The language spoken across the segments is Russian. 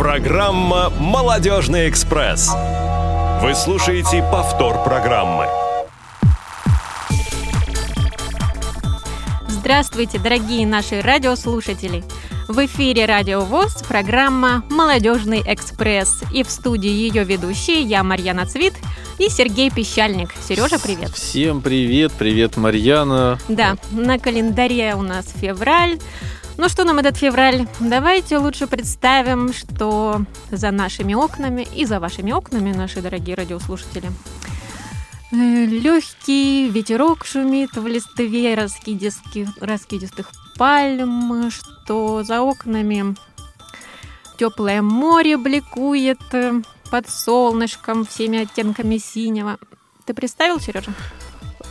Программа «Молодежный экспресс». Вы слушаете повтор программы. Здравствуйте, дорогие наши радиослушатели! В эфире Радио ВОЗ, программа «Молодежный экспресс». И в студии ее ведущие я, Марьяна Цвит, и Сергей Пещальник. Сережа, привет. Всем привет, привет, Марьяна. Да, на календаре у нас февраль. Ну что нам этот февраль? Давайте лучше представим, что за нашими окнами и за вашими окнами, наши дорогие радиослушатели. Легкий ветерок шумит в листве раскидистых, раскидистых пальм, что за окнами теплое море бликует под солнышком всеми оттенками синего. Ты представил, Сережа?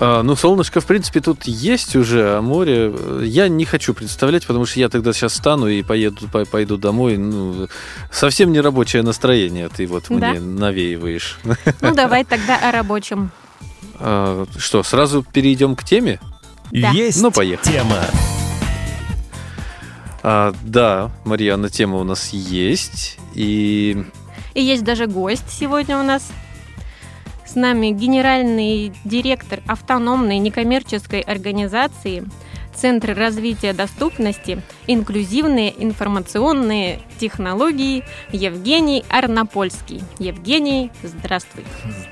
А, ну, солнышко, в принципе, тут есть уже, а море э, я не хочу представлять, потому что я тогда сейчас встану и поеду, по- пойду домой. Ну, совсем не рабочее настроение ты вот Да. мне навеиваешь. Ну, давай тогда о рабочем. А, Что, сразу перейдем к теме? Да. Есть Ну, поехали. тема. А, да, Марьяна, тема у нас есть. И И есть даже гость сегодня у нас. С нами генеральный директор автономной некоммерческой организации Центр развития доступности, инклюзивные информационные технологии Евгений Арнопольский. Евгений, здравствуй.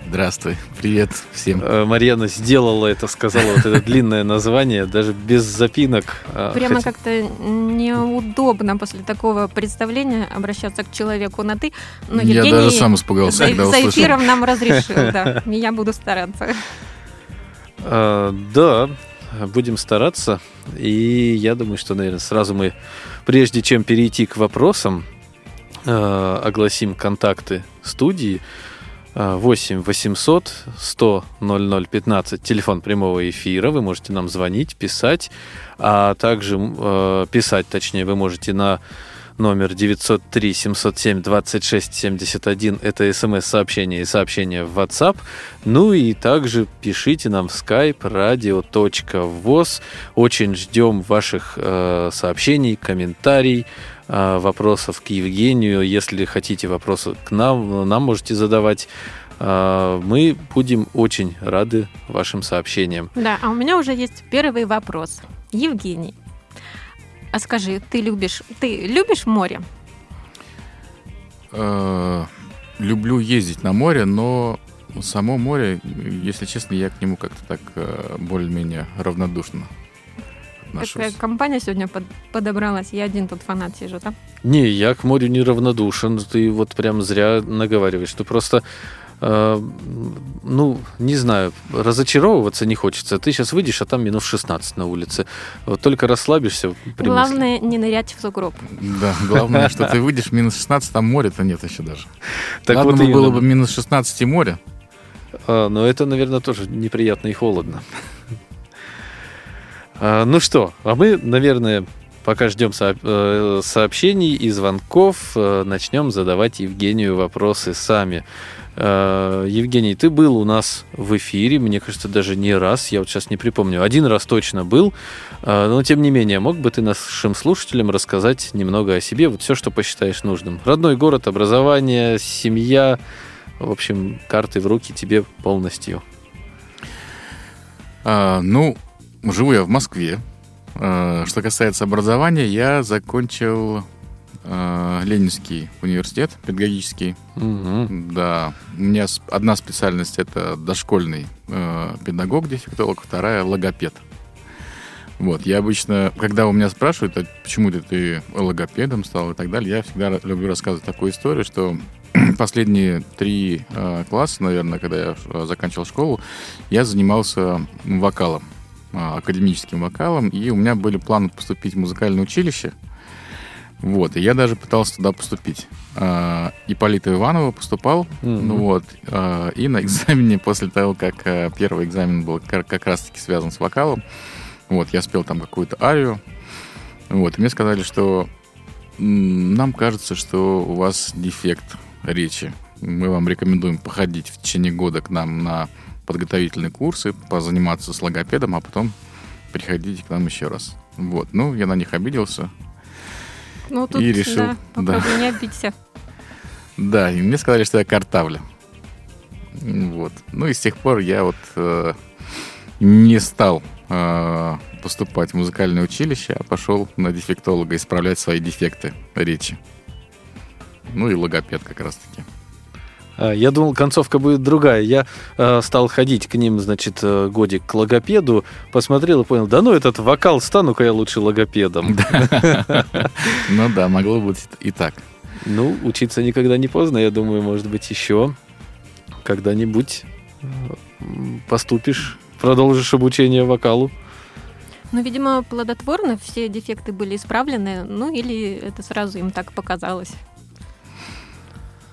Здравствуй, привет всем. э, Марьяна сделала это, сказала вот это длинное название, даже без запинок. А, Прямо как-то неудобно после такого представления обращаться к человеку на «ты». Но Я Евгений даже сам испугался, за, когда за услышал. эфиром нам разрешил, да. Я буду стараться. А, да, будем стараться. И я думаю, что, наверное, сразу мы, прежде чем перейти к вопросам, э, огласим контакты студии. Э, 8 800 100 00 15, телефон прямого эфира. Вы можете нам звонить, писать, а также э, писать, точнее, вы можете на номер 903 707 26 71. Это смс-сообщение и сообщение в WhatsApp. Ну и также пишите нам в skype radio.voz. Очень ждем ваших э, сообщений, комментариев, э, вопросов к Евгению. Если хотите вопросы к нам, нам можете задавать. Э, мы будем очень рады вашим сообщениям. Да, а у меня уже есть первый вопрос. Евгений, а скажи, ты любишь, ты любишь море? Э, Люблю ездить на море, но само море, если честно, я к нему как-то так э, более-менее равнодушно отношусь. Какая компания сегодня под- подобралась? Я один тут фанат сижу, да? Не, я к морю неравнодушен. Ты вот прям зря наговариваешь. Ты просто, ну, не знаю, разочаровываться не хочется. Ты сейчас выйдешь, а там минус 16 на улице. Вот только расслабишься. при мысли. Главное не нырять в сугроб. Да, главное, что ты выйдешь минус 16, там моря-то нет еще даже. Так Ладно вот бы было бы минус 16 и море. А, но это, наверное, тоже неприятно и холодно. А, ну что, а мы, наверное, пока ждем э, сообщений и звонков, э, начнем задавать Евгению вопросы сами. Э, Евгений, ты был у нас в эфире, мне кажется, даже не раз, я вот сейчас не припомню, один раз точно был, Э, но тем не менее, мог бы ты нашим слушателям рассказать немного о себе, вот все, что посчитаешь нужным. Родной город, образование, семья, в общем, карты в руки тебе полностью. А, ну, живу я в Москве. А, что касается образования, я закончил а, Ленинский университет педагогический. Мгм. Да, у меня одна специальность это дошкольный э, педагог, дефектолог, вторая логопед. Вот, я обычно, когда у меня спрашивают, а почему ты, ты логопедом стал и так далее, я всегда люблю рассказывать такую историю, что последние три э, класса, наверное, когда я э, заканчивал школу, я занимался вокалом, э, академическим вокалом, и у меня были планы поступить в музыкальное училище. Вот, и я даже пытался туда поступить. А, Ипполита Иванова поступал, Мгм. ну вот, а, и на экзамене, после того, как а, первый экзамен был как, как раз-таки связан с вокалом, вот, я спел там какую-то арию, вот, и мне сказали, что нам кажется, что у вас дефект речи. Мы вам рекомендуем походить в течение года к нам на подготовительные курсы, позаниматься с логопедом, а потом приходите к нам еще раз. Вот, ну, я на них обиделся, Ну, тут, И решил, да, попробуй не обидься. Да, и мне сказали, что я картавлю. Вот. Ну и с тех пор я вот э, не стал э, поступать в музыкальное училище, а пошел на дефектолога исправлять свои дефекты речи. Ну и логопед как раз-таки. А, Я думал, концовка будет другая. Я э, стал ходить к ним, значит, э, годик к логопеду, посмотрел и понял, да ну этот вокал, стану-ка я лучше логопедом. Ну да, могло быть и так. Ну, учиться никогда не поздно, я думаю, может быть, еще когда-нибудь э, поступишь, продолжишь обучение вокалу. Ну, видимо, плодотворно все дефекты были исправлены, ну или это сразу им так показалось.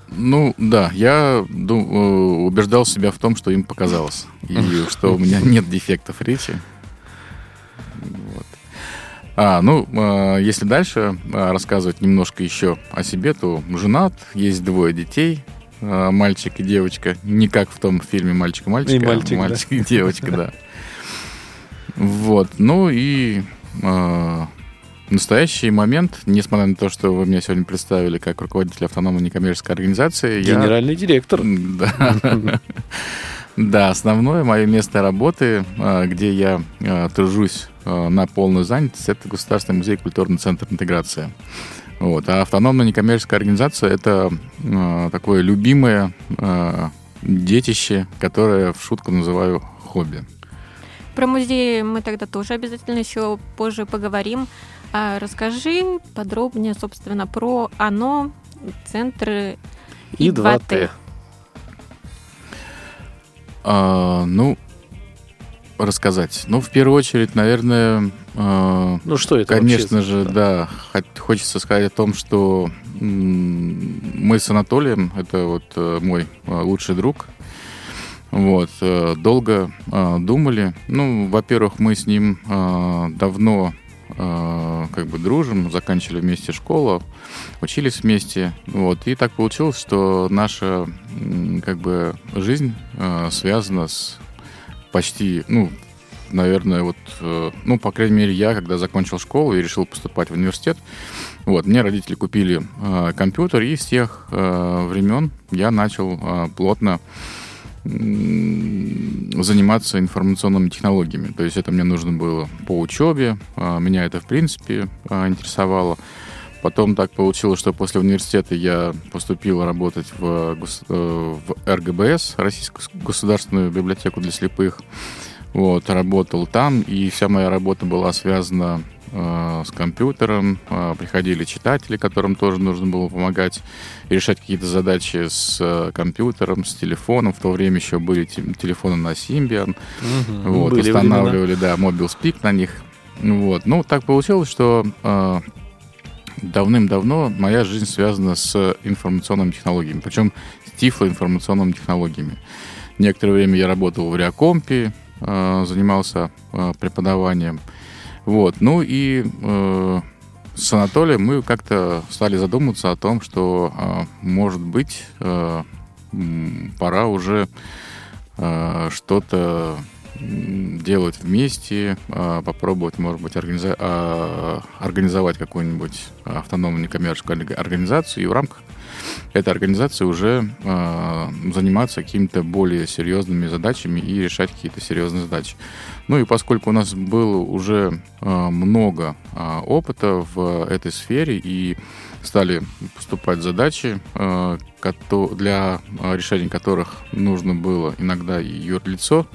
Ну да, я э, убеждал себя в том, что им показалось. И что у меня нет дефектов речи. Вот. А, ну, э, если дальше э, рассказывать немножко еще о себе, то женат, есть двое детей, э, мальчик и девочка. Не как в том фильме «Мальчик и мальчик», И а мальчик, да. мальчик и девочка, да. Вот, ну и э, настоящий момент, несмотря на то, что вы меня сегодня представили как руководитель автономной некоммерческой организации, я- Генеральный директор. да. Да, основное мое место работы, а, где я а, тружусь а, на полную занятость, это Государственный музей культурный центр интеграция. Вот. А автономная некоммерческая организация это такое любимое детище, которое в шутку называю хобби. Про музей мы тогда тоже обязательно еще позже поговорим. А расскажи подробнее, собственно, про оно, центры И 2Т. 2Т. А, ну, рассказать. Ну, в первую очередь, наверное, а, Ну что это Конечно вообще же, да. Хот- Хочется сказать о том, что мы с Анатолием, это вот э, мой э, лучший друг, вот, э, долго думали. Ну, во-первых, мы с ним давно как бы дружим, заканчивали вместе школу, учились вместе, вот, и так получилось, что наша как бы жизнь э, связана с почти, ну, наверное, вот, э, ну, по крайней мере, я, когда закончил школу и решил поступать в университет, вот, мне родители купили э, компьютер, и с тех э, времен я начал э, плотно заниматься информационными технологиями. То есть это мне нужно было по учебе, э, меня это, в принципе, э, интересовало. Потом так получилось, что после университета я поступил работать в, э, в РГБС, Российскую государственную библиотеку для слепых. Вот, работал там, и вся моя работа была связана с компьютером. Э, приходили читатели, которым тоже нужно было помогать и решать какие-то задачи с э, компьютером, с телефоном. В то время еще были те- телефоны на Symbian. Мгм. Вот, Были времена. устанавливали, да, Mobile Speak на них. Вот. Ну, так получилось, что э, давным-давно моя жизнь связана с информационными технологиями, причем с тифлоинформационными технологиями. Некоторое время я работал в Реакомпе, э, занимался э, преподаванием. Вот. Ну и э, с Анатолием мы как-то стали задумываться о том, что, э, может быть, э, пора уже э, что-то делать вместе, э, попробовать, может быть, организа- а, организовать какую-нибудь автономную некоммерческую орг- организацию и в рамках этой организации уже э, заниматься какими-то более серьезными задачами и решать какие-то серьезные задачи. Ну и поскольку у нас было уже э, много э, опыта в этой сфере и стали поступать задачи, э, для э, решения которых нужно было иногда и юрлицо,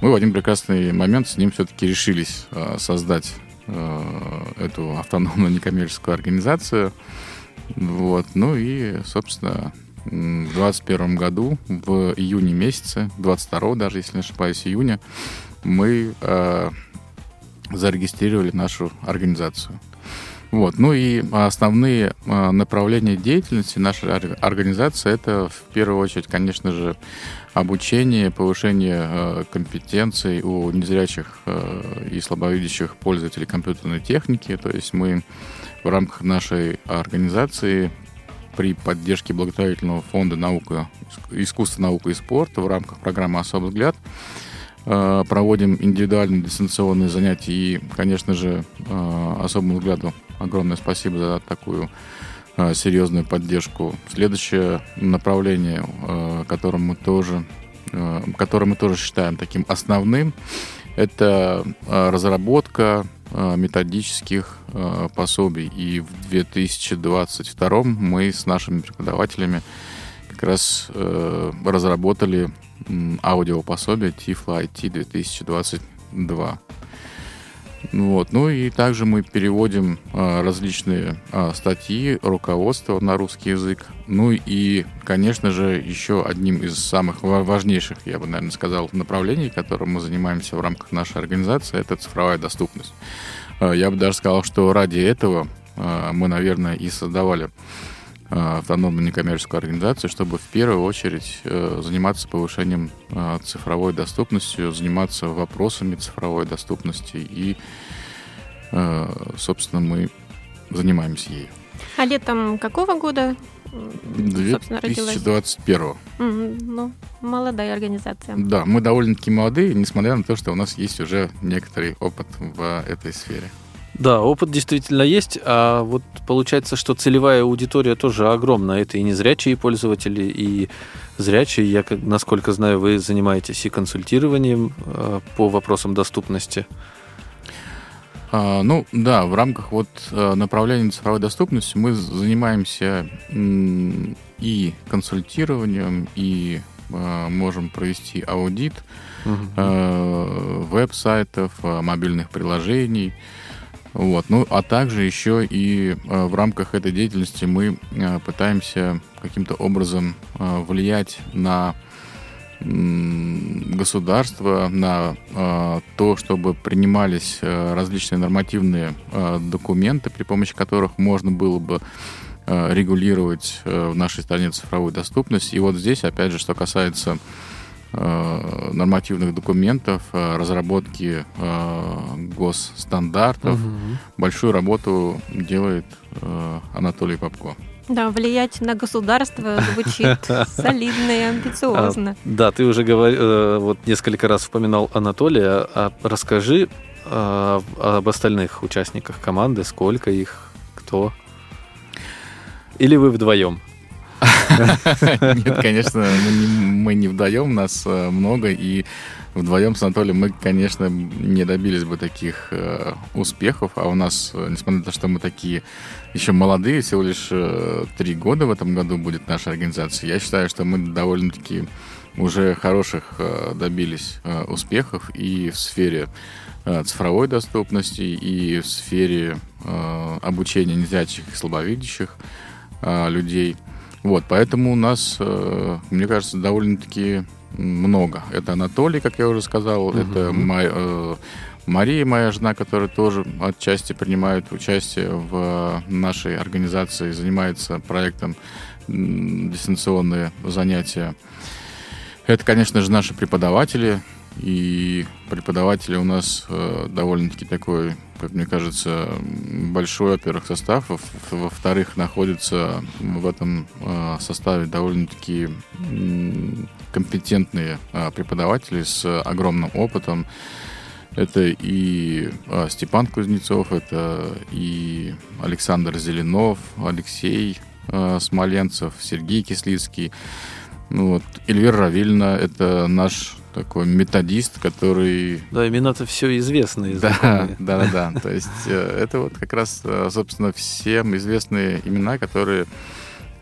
мы в один прекрасный момент с ним все-таки решились э, создать эту автономную некоммерческую организацию. Вот. Ну и, собственно, в 2021 году, в июне месяце, 22 даже, если не ошибаюсь, июня, мы э, зарегистрировали нашу организацию. Вот. Ну и основные э, направления деятельности нашей ор- организации это в первую очередь, конечно же, обучение, повышение э, компетенций у незрячих э, и слабовидящих пользователей компьютерной техники. То есть мы в рамках нашей организации при поддержке благотворительного фонда наука, искусство, наука и спорт в рамках программы «Особый взгляд» проводим индивидуальные дистанционные занятия. И, конечно же, особому взгляду огромное спасибо за такую э, серьезную поддержку. Следующее направление, э, которым мы тоже, э, которое мы тоже считаем таким основным, это э, разработка э, методических э, пособий. И в 2022 мы с нашими преподавателями как раз разработали аудиопособие TIFLA IT 2022. Вот. Ну и также мы переводим а, различные а, статьи, руководство на русский язык. Ну и, конечно же, еще одним из самых ва- важнейших, я бы, наверное, сказал, направлений, которым мы занимаемся в рамках нашей организации, это цифровая доступность. А, я бы даже сказал, что ради этого а, мы, наверное, и создавали автономную некоммерческую организацию, чтобы в первую очередь э, заниматься повышением э, цифровой доступностью, заниматься вопросами цифровой доступности и, э, собственно, мы занимаемся ею. А летом какого года, м, собственно, родилась? 2021. М, Ну, молодая организация. Да, мы довольно-таки молодые, несмотря на то, что у нас есть уже некоторый опыт в этой сфере. Да, опыт действительно есть, а вот получается, что целевая аудитория тоже огромная. Это и незрячие пользователи, и зрячие. Я, насколько знаю, вы занимаетесь и консультированием э, по вопросам доступности. А, ну да, в рамках вот э, направления цифровой доступности мы занимаемся и консультированием, и можем провести аудит э, веб-сайтов, мобильных приложений. Вот. Ну, а также еще и э, в рамках этой деятельности мы э, пытаемся каким-то образом э, влиять на государство, на э, то, чтобы принимались э, различные нормативные э, документы, при помощи которых можно было бы э, регулировать э, в нашей стране цифровую доступность. И вот здесь, опять же, что касается нормативных документов, э, разработки э, госстандартов, Мгм. большую работу делает э, Анатолий Попко. Да, влиять на государство звучит солидно и амбициозно. Да, ты уже говор- э, вот несколько раз упоминал Анатолия. А расскажи э, об остальных участниках команды, сколько их, кто. Или вы вдвоем? Нет, конечно, мы не, вдвоем, нас э, много, и вдвоем с Анатолием мы, конечно, не добились бы таких э, успехов, а у нас, э, несмотря на то, что мы такие еще молодые, всего лишь э, три года в этом году будет наша организация, я считаю, что мы довольно-таки уже хороших э, добились э, успехов и в сфере э, цифровой доступности, и в сфере э, обучения незрячих и слабовидящих э, людей. Вот, поэтому у нас, э, мне кажется, довольно-таки много. Это Анатолий, как я уже сказал, Мгм. это ма- э, Мария, моя жена, которая тоже отчасти принимает участие в нашей организации, занимается проектом дистанционные занятия. Это, конечно же, наши преподаватели. И преподаватели у нас э, довольно-таки такой, как мне кажется, большой, во-первых, состав. Во- Во-вторых, находятся в этом э, составе довольно-таки компетентные э, преподаватели с огромным опытом. Это и Степан Кузнецов, это и Александр Зеленов, Алексей Смоленцев, Сергей Кислицкий. Ну вот, Эльвира Равильна, это наш такой методист, который... Да, имена-то все известные. Да, да, да, да. То есть э, это вот как раз, э, собственно, всем известные имена, которые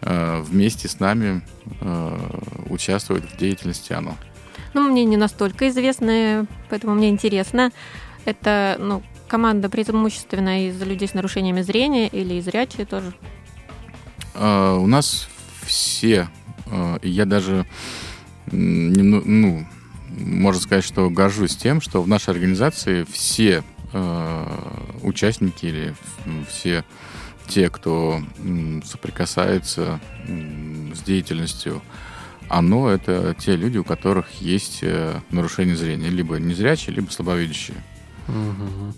э, вместе с нами участвуют в деятельности АНО. Ну, мне не настолько известны, поэтому мне интересно. Это, ну, команда преимущественно из людей с нарушениями зрения или из зрячие тоже? Э, У нас все, и я даже, ну, можно сказать, что горжусь тем, что в нашей организации все э, участники или все те, кто соприкасается с деятельностью оно это те люди, у которых есть э, нарушение зрения, либо незрячие, либо слабовидящие. Мгм.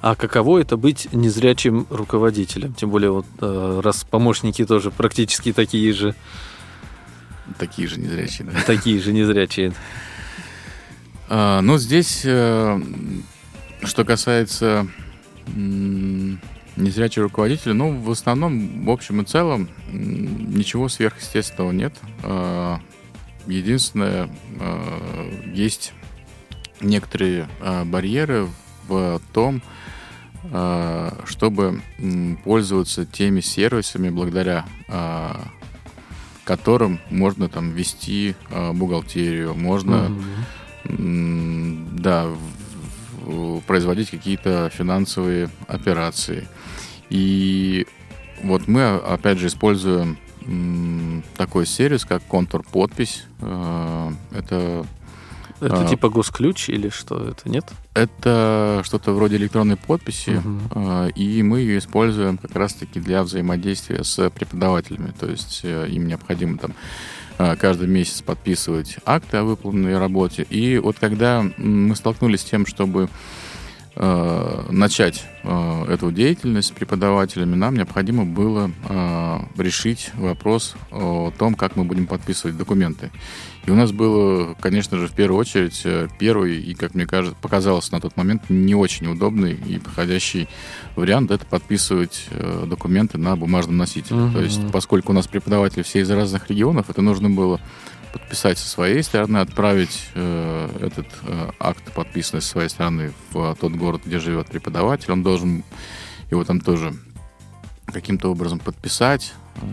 А каково это быть незрячим руководителем? Тем более, вот, э, раз помощники тоже практически такие же, Такие же незрячие, да. такие же незрячие. А, ну, здесь, э, что касается м, незрячий руководитель, ну, в основном, в общем и целом, ничего сверхъестественного нет. А, единственное, а, есть некоторые барьеры в том, чтобы пользоваться теми сервисами, благодаря которым можно там вести бухгалтерию, можно, mm-hmm. Да, производить какие-то финансовые операции. И вот мы, опять же, используем такой сервис, как контур подпись. Э, это это а, типа госключ или что? Это нет? Это что-то вроде электронной подписи, угу. и мы ее используем как раз-таки для взаимодействия с преподавателями. То есть им необходимо там а, каждый месяц подписывать акты о выполненной работе. И вот когда мы столкнулись с тем, чтобы э, начать э, эту деятельность с преподавателями, нам необходимо было решить вопрос о том, как мы будем подписывать документы. И у нас было, конечно же, в первую очередь э, первый и, как мне кажется, показалось на тот момент не очень удобный и подходящий вариант это подписывать э, документы на бумажном носителе. Uh-huh. То есть, поскольку у нас преподаватели все из разных регионов, это нужно было подписать со своей стороны, отправить э, этот э, акт подписанный со своей стороны в тот город, где живет преподаватель. Он должен его там тоже каким-то образом подписать,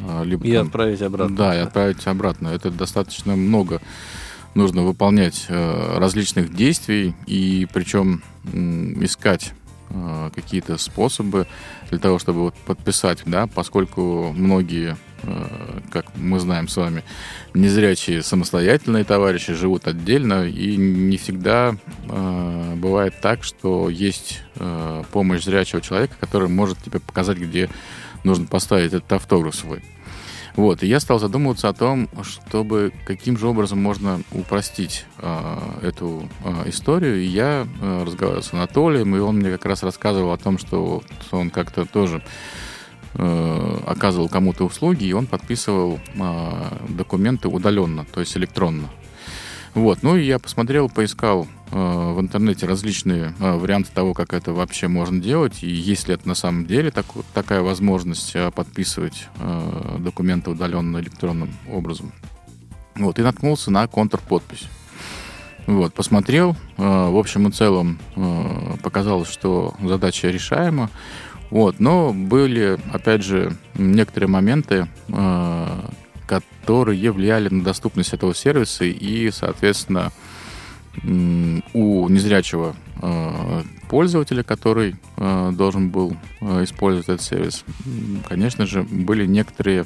а, либо, и там, отправить обратно. Да, и отправить обратно. Это достаточно много нужно выполнять э, различных действий, и причем искать э, какие-то способы для того, чтобы вот подписать, да, поскольку многие, э, как мы знаем с вами, незрячие самостоятельные товарищи живут отдельно, и не всегда бывает так, что есть помощь зрячего человека, который может тебе показать, где нужно поставить этот автограф свой. Вот, и я стал задумываться о том, чтобы каким же образом можно упростить э, эту э, историю. И я э, разговаривал с Анатолием, и он мне как раз рассказывал о том, что он как-то тоже э, оказывал кому-то услуги, и он подписывал э, документы удаленно, то есть электронно. Вот, ну и я посмотрел, поискал в интернете различные э, варианты того, как это вообще можно делать, и есть ли это на самом деле так, такая возможность э, подписывать э, документы удаленно электронным образом. Вот, и наткнулся на контрподпись. Вот, посмотрел, э, в общем и целом э, показалось, что задача решаема. Вот, но были, опять же, некоторые моменты, э, которые влияли на доступность этого сервиса и, соответственно, у незрячего э, пользователя, который э, должен был э, использовать этот сервис, конечно же, были некоторые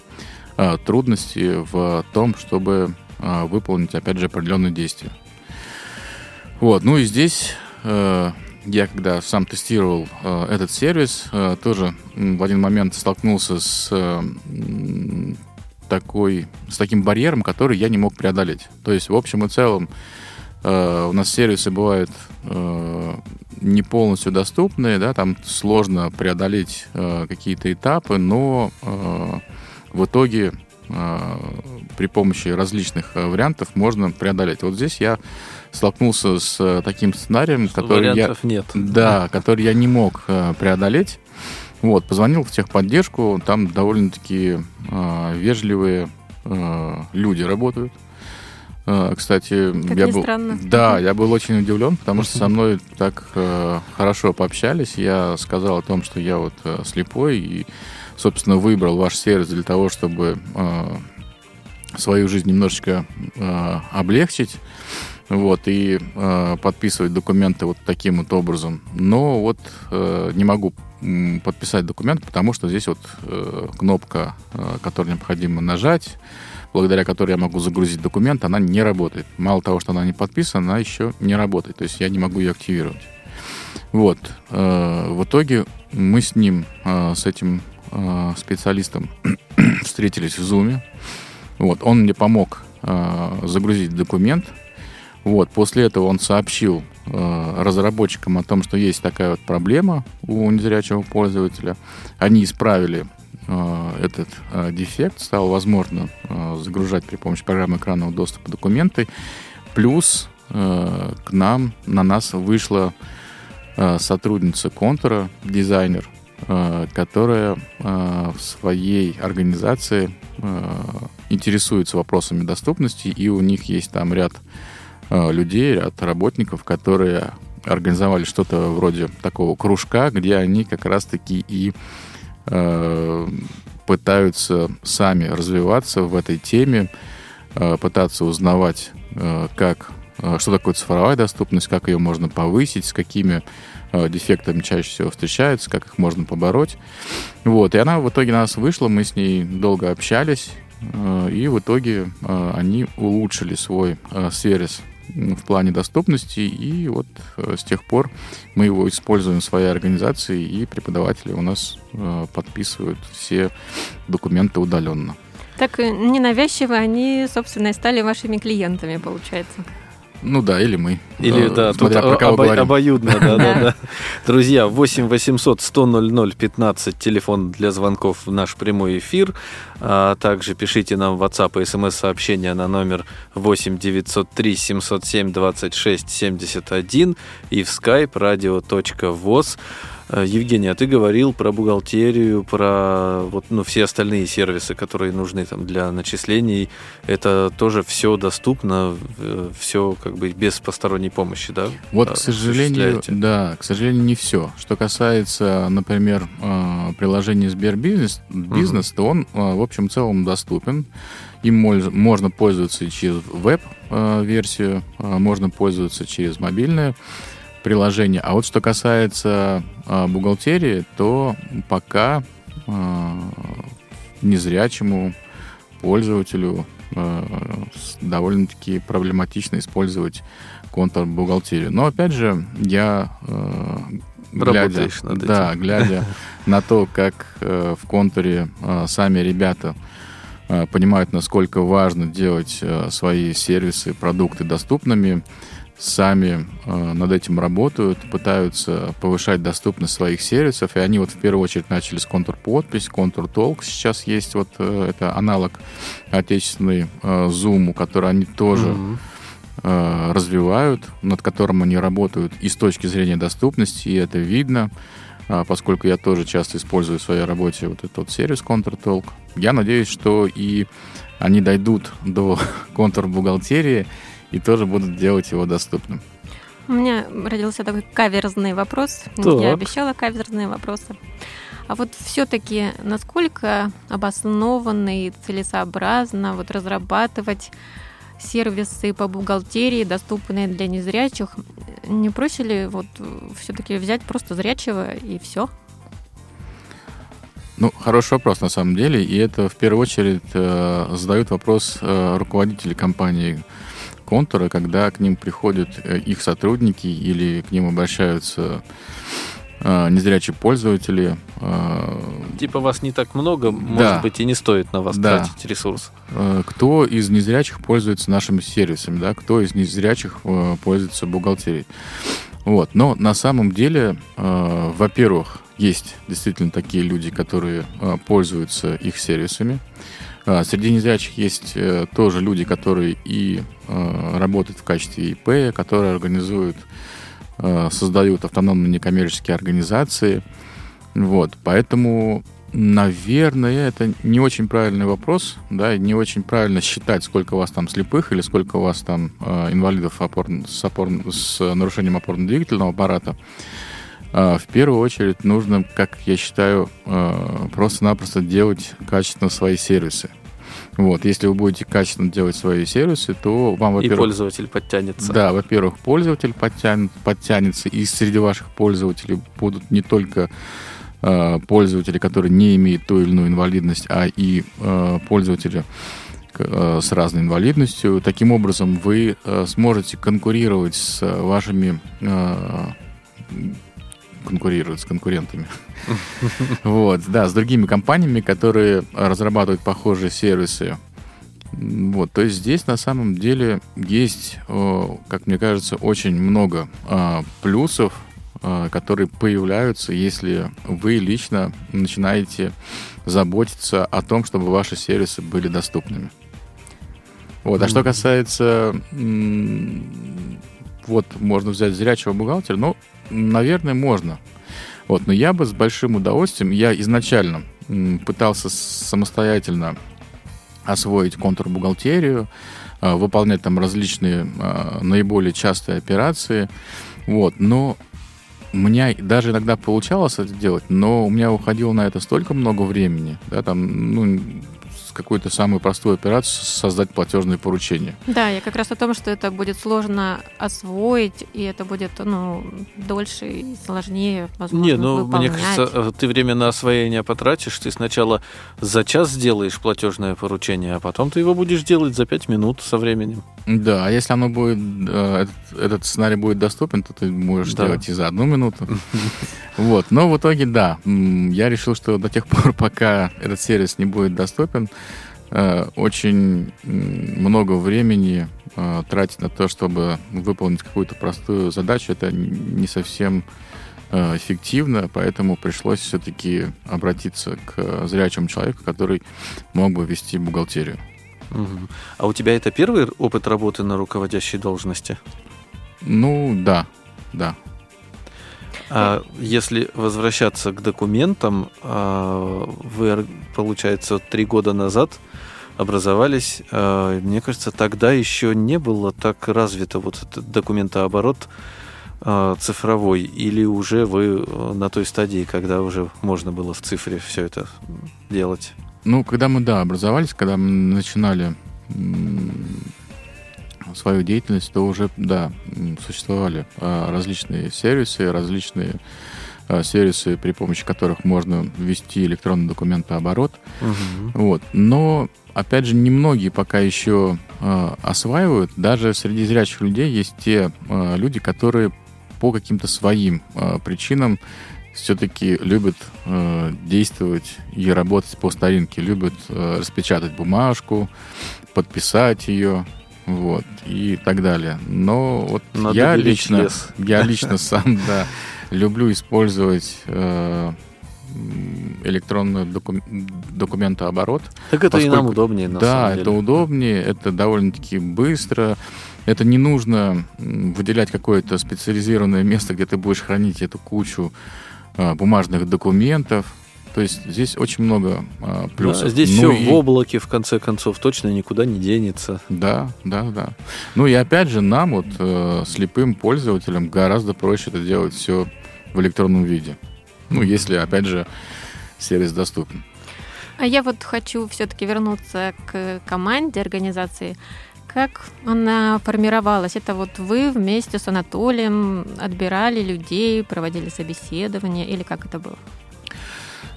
трудности в том, чтобы выполнить, опять же, определенные действия. Вот, ну и здесь я когда сам тестировал этот сервис, тоже в один момент столкнулся с такой, с таким барьером, который я не мог преодолеть. То есть, в общем и целом, э, у нас сервисы бывают э, не полностью доступные, да, там сложно преодолеть э, какие-то этапы, но э, в итоге э, при помощи различных э, вариантов можно преодолеть. Вот здесь я столкнулся с э, таким сценарием, Что который я, нет. Да, который я не мог э, преодолеть. Вот, позвонил в техподдержку, там довольно-таки э, вежливые э, люди работают. Э, кстати, как я был, странно. да, я был очень удивлен, потому что со мной так э, хорошо пообщались. Я сказал о том, что я вот э, слепой и, собственно, выбрал ваш сервис для того, чтобы э, свою жизнь немножечко э, облегчить вот, и э, подписывать документы вот таким вот образом. Но вот э, не могу подписать документ, потому что здесь вот э, кнопка, э, которую необходимо нажать, благодаря которой я могу загрузить документ, она не работает. Мало того, что она не подписана, она еще не работает. То есть я не могу ее активировать. Вот. Э, в итоге мы с ним, э, с этим э, специалистом встретились в Zoom. Вот. Он мне помог загрузить документ. Вот. После этого он сообщил разработчикам о том, что есть такая вот проблема у незрячего пользователя. Они исправили этот э, дефект, стало возможно загружать при помощи программы экранного доступа документы. Плюс к нам, на нас вышла сотрудница контура, дизайнер, э, которая э, в своей организации интересуется вопросами доступности, и у них есть там ряд людей, ряд работников, которые организовали что-то вроде такого кружка, где они как раз-таки и пытаются сами развиваться в этой теме, пытаться узнавать, как Э, что такое цифровая доступность, как ее можно повысить, с какими э, дефектами чаще всего встречаются, как их можно побороть. Вот, и она в итоге на нас вышла, мы с ней долго общались, э, и в итоге они улучшили свой сервис в плане доступности, и вот с тех пор мы его используем в своей организации, и преподаватели у нас подписывают все документы удаленно. Так ненавязчиво они, собственно, и стали вашими клиентами, получается. Ну да, или мы. Или, э, да, тут про кого обо- обоюдно, да, да, да. Друзья, 8 800 100 00 15, телефон для звонков в наш прямой эфир. А также пишите нам в WhatsApp и смс-сообщения на номер 8 903 707 26 71 и в skype radio.voz. Э, Евгений, а ты говорил про бухгалтерию, про вот, ну, все остальные сервисы, которые нужны там, для начислений. Это тоже все доступно, э, все как бы без посторонней помощи, да? Вот, к сожалению, да, к сожалению, не все. Что касается, например, э, приложения Сбербизнес, бизнес, угу. то он, в общем целом, доступен. Им можно пользоваться через веб-версию, можно пользоваться через мобильную приложение. А вот что касается э, бухгалтерии, то пока э, незрячему пользователю э, довольно-таки проблематично использовать контур бухгалтерию. Но опять же, я э, глядя, над да, глядя на то, как э, в контуре э, сами ребята э, понимают, насколько важно делать э, свои сервисы, продукты доступными, сами э, над этим работают, пытаются повышать доступность своих сервисов, и они вот в первую очередь начали с контур-подпись, контур-толк сейчас есть, вот э, это аналог отечественный э, Zoom, который они тоже mm-hmm. э, развивают, над которым они работают и с точки зрения доступности, и это видно, э, поскольку я тоже часто использую в своей работе вот этот сервис контур-толк. Я надеюсь, что и они дойдут до контур-бухгалтерии, и тоже будут делать его доступным. У меня родился такой каверзный вопрос. Так. Я обещала каверзные вопросы. А вот все-таки насколько обоснованно и целесообразно вот разрабатывать сервисы по бухгалтерии, доступные для незрячих? Не проще ли вот все-таки взять просто зрячего и все? Ну, хороший вопрос на самом деле, и это в первую очередь э, задают вопрос э, руководители компании контура, когда к ним приходят э, их сотрудники или к ним обращаются э, незрячие пользователи. Э, типа вас не так много, может да. быть, и не стоит на вас да. тратить ресурс. Кто из незрячих пользуется нашими сервисами, да? кто из незрячих пользуется бухгалтерией. Вот. Но на самом деле, во-первых, есть действительно такие люди, которые пользуются их сервисами. Среди незрячих есть э, тоже люди, которые и э, работают в качестве ИП, которые организуют, э, создают автономные некоммерческие организации. Вот, поэтому, наверное, это не очень правильный вопрос, да, не очень правильно считать, сколько у вас там слепых или сколько у вас там инвалидов опор, с, опор, с нарушением опорно-двигательного аппарата. В первую очередь нужно, как я считаю, просто-напросто делать качественно свои сервисы. Вот, если вы будете качественно делать свои сервисы, то вам, во-первых... И пользователь подтянется. Да, во-первых, пользователь подтянет, подтянется, и среди ваших пользователей будут не только э, пользователи, которые не имеют ту или иную инвалидность, а и э, пользователи э, с разной инвалидностью. Таким образом, вы э, сможете конкурировать с вашими э, конкурировать с конкурентами. Вот, да, с другими компаниями, которые разрабатывают похожие сервисы. Вот, то есть здесь на самом деле есть, как мне кажется, очень много а, плюсов, а, которые появляются, если вы лично начинаете заботиться о том, чтобы ваши сервисы были доступными. Вот. А что касается, вот можно взять зрячего бухгалтера, ну, наверное, можно. Вот, но я бы с большим удовольствием, я изначально пытался самостоятельно освоить контур-бухгалтерию, а, выполнять там различные а, наиболее частые операции. Вот, но у меня даже иногда получалось это делать, но у меня уходило на это столько много времени, да, там, ну, какую-то самую простую операцию создать платежные поручения. Да, я как раз о том, что это будет сложно освоить, и это будет ну, дольше и сложнее, возможно, Не, ну, выполнять. мне кажется, э, ты время на освоение потратишь, ты сначала за час сделаешь платежное поручение, а потом ты его будешь делать за пять минут со временем. Да, а если оно будет, э, этот, этот сценарий будет доступен, то ты можешь да. делать и за одну минуту. Вот, но в итоге, да, я решил, что до тех пор, пока этот сервис не будет доступен, очень много времени э, тратить на то, чтобы выполнить какую-то простую задачу, это не совсем эффективно, поэтому пришлось все-таки обратиться к зрячему человеку, который мог бы вести бухгалтерию. Угу. А у тебя это первый опыт работы на руководящей должности? Ну, да, да. А если возвращаться к документам, а, вы, получается, три года назад образовались, а, мне кажется, тогда еще не было так развито вот этот документооборот а, цифровой, или уже вы на той стадии, когда уже можно было в цифре все это делать? Ну, когда мы, да, образовались, когда мы начинали свою деятельность, то уже, да, существовали а, различные сервисы, различные а, сервисы, при помощи которых можно ввести электронный документооборот. Угу. Вот. Но, опять же, немногие пока еще э, осваивают. Даже среди зрячих людей есть те э, люди, которые по каким-то своим э, причинам все-таки любят э, действовать и работать по старинке, любят э, распечатать бумажку, подписать ее, вот, и так далее. Но вот Надо я лично, лес. я лично сам, да, люблю использовать э, электронный докум, документооборот. Так это поскольку, и нам удобнее, на Да, самом деле. это удобнее, это довольно-таки быстро. Это не нужно выделять какое-то специализированное место, где ты будешь хранить эту кучу а, бумажных документов. То есть здесь очень много а, плюсов. Да, здесь ну все и... в облаке, в конце концов, точно никуда не денется. Да, да, да. Ну и опять же, нам, вот э, слепым пользователям, гораздо проще это делать все в электронном виде. Ну, если, опять же, сервис доступен. А я вот хочу все-таки вернуться к команде организации. Как она формировалась? Это вот вы вместе с Анатолием отбирали людей, проводили собеседование или как это было?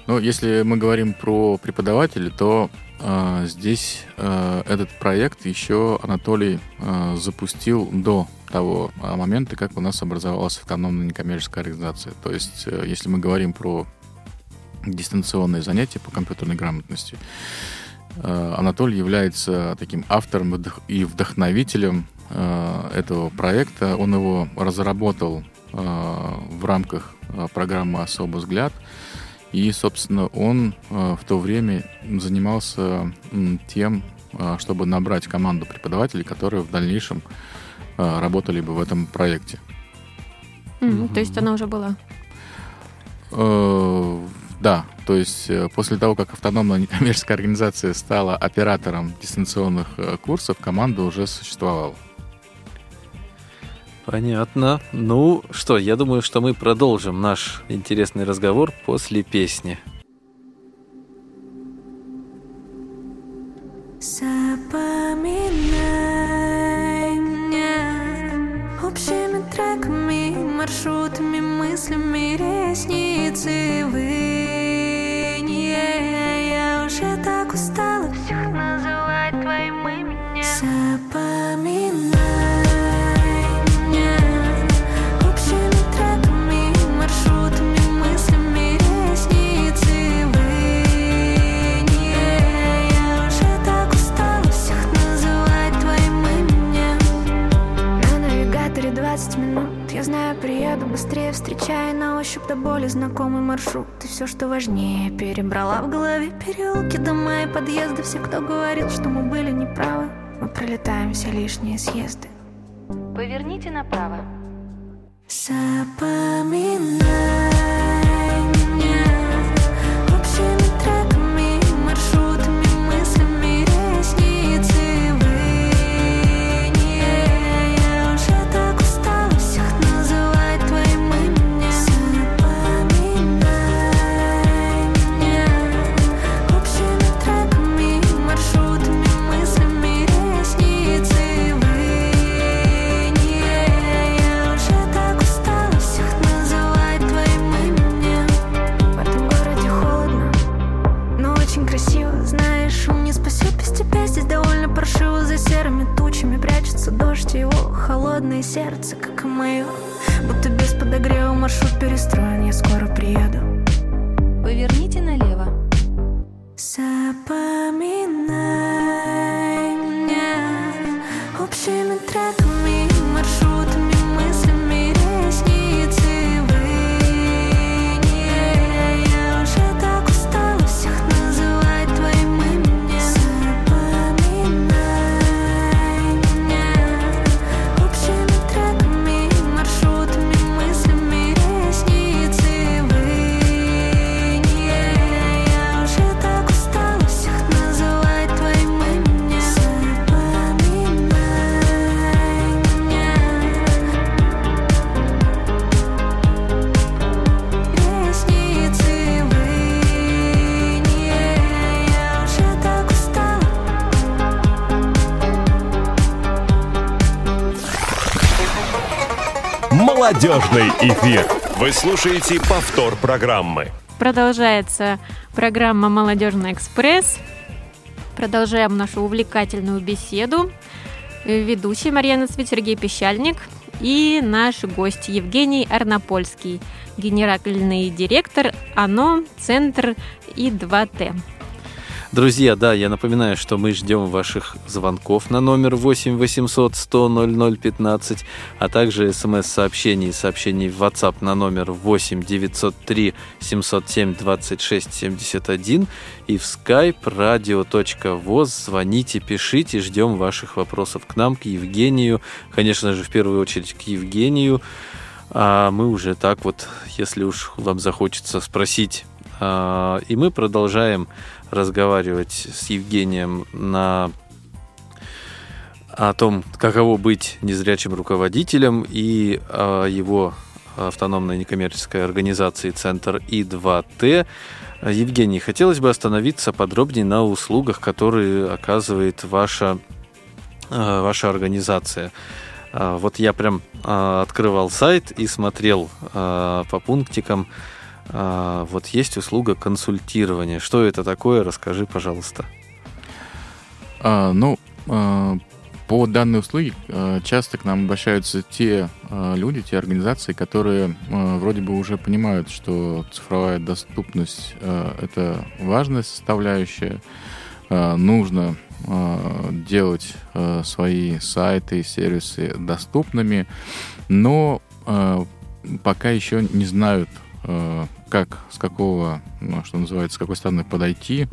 Ну, если мы говорим про преподавателей, то э, здесь э, этот проект еще Анатолий э, запустил до того момента, как у нас образовалась автономная некоммерческая организация. То есть, э, если мы говорим про дистанционные занятия по компьютерной грамотности, Э, Анатолий является таким автором и вдохновителем э, этого проекта. Он его разработал э, в рамках программы «Особый взгляд». И, собственно, он в то время занимался тем, чтобы набрать команду преподавателей, которые в дальнейшем работали бы в этом проекте. Mm. То есть она уже была? Да, то есть э, после того, как автономная некоммерческая организация стала оператором дистанционных э, курсов, команда уже существовала. Понятно. Ну что, я думаю, что мы продолжим наш интересный разговор после песни. Все, что важнее, перебрала в голове переулки, дома и подъезды. Все, кто говорил, что мы были неправы. Мы пролетаем все лишние съезды. Поверните направо Sa Молодежный эфир. Вы слушаете повтор программы. Продолжается программа «Молодежный экспресс». Продолжаем нашу увлекательную беседу. Ведущий Марьяна Свет, Сергей Пещальник и наш гость Евгений Арнопольский, генеральный директор ОНО «Центр И2Т». Друзья, да, я напоминаю, что мы ждем ваших звонков на номер 8 800 100 00 15, а также смс-сообщений и сообщений в WhatsApp на номер 8 903 707 26 71 и в skype radio.voz. Звоните, пишите, ждем ваших вопросов к нам, к Евгению. Конечно же, в первую очередь к Евгению. А мы уже так вот, если уж вам захочется спросить. а, И мы продолжаем разговаривать с Евгением на о том, каково быть незрячим руководителем и о его автономной некоммерческой организации Центр И2Т. Евгений, хотелось бы остановиться подробнее на услугах, которые оказывает ваша, э, ваша организация. А, Вот я прям а, открывал сайт и смотрел по пунктикам. А, Вот есть услуга консультирования. Что это такое? Расскажи, пожалуйста. А, ну, а, по данной услуге а, часто к нам обращаются те а, люди, те организации, которые а, вроде бы уже понимают, что цифровая доступность а, это важная составляющая. А, нужно а, делать а, свои сайты и сервисы доступными, но а, пока еще не знают, а, как, с какого, ну, что называется, с какой стороны подойти,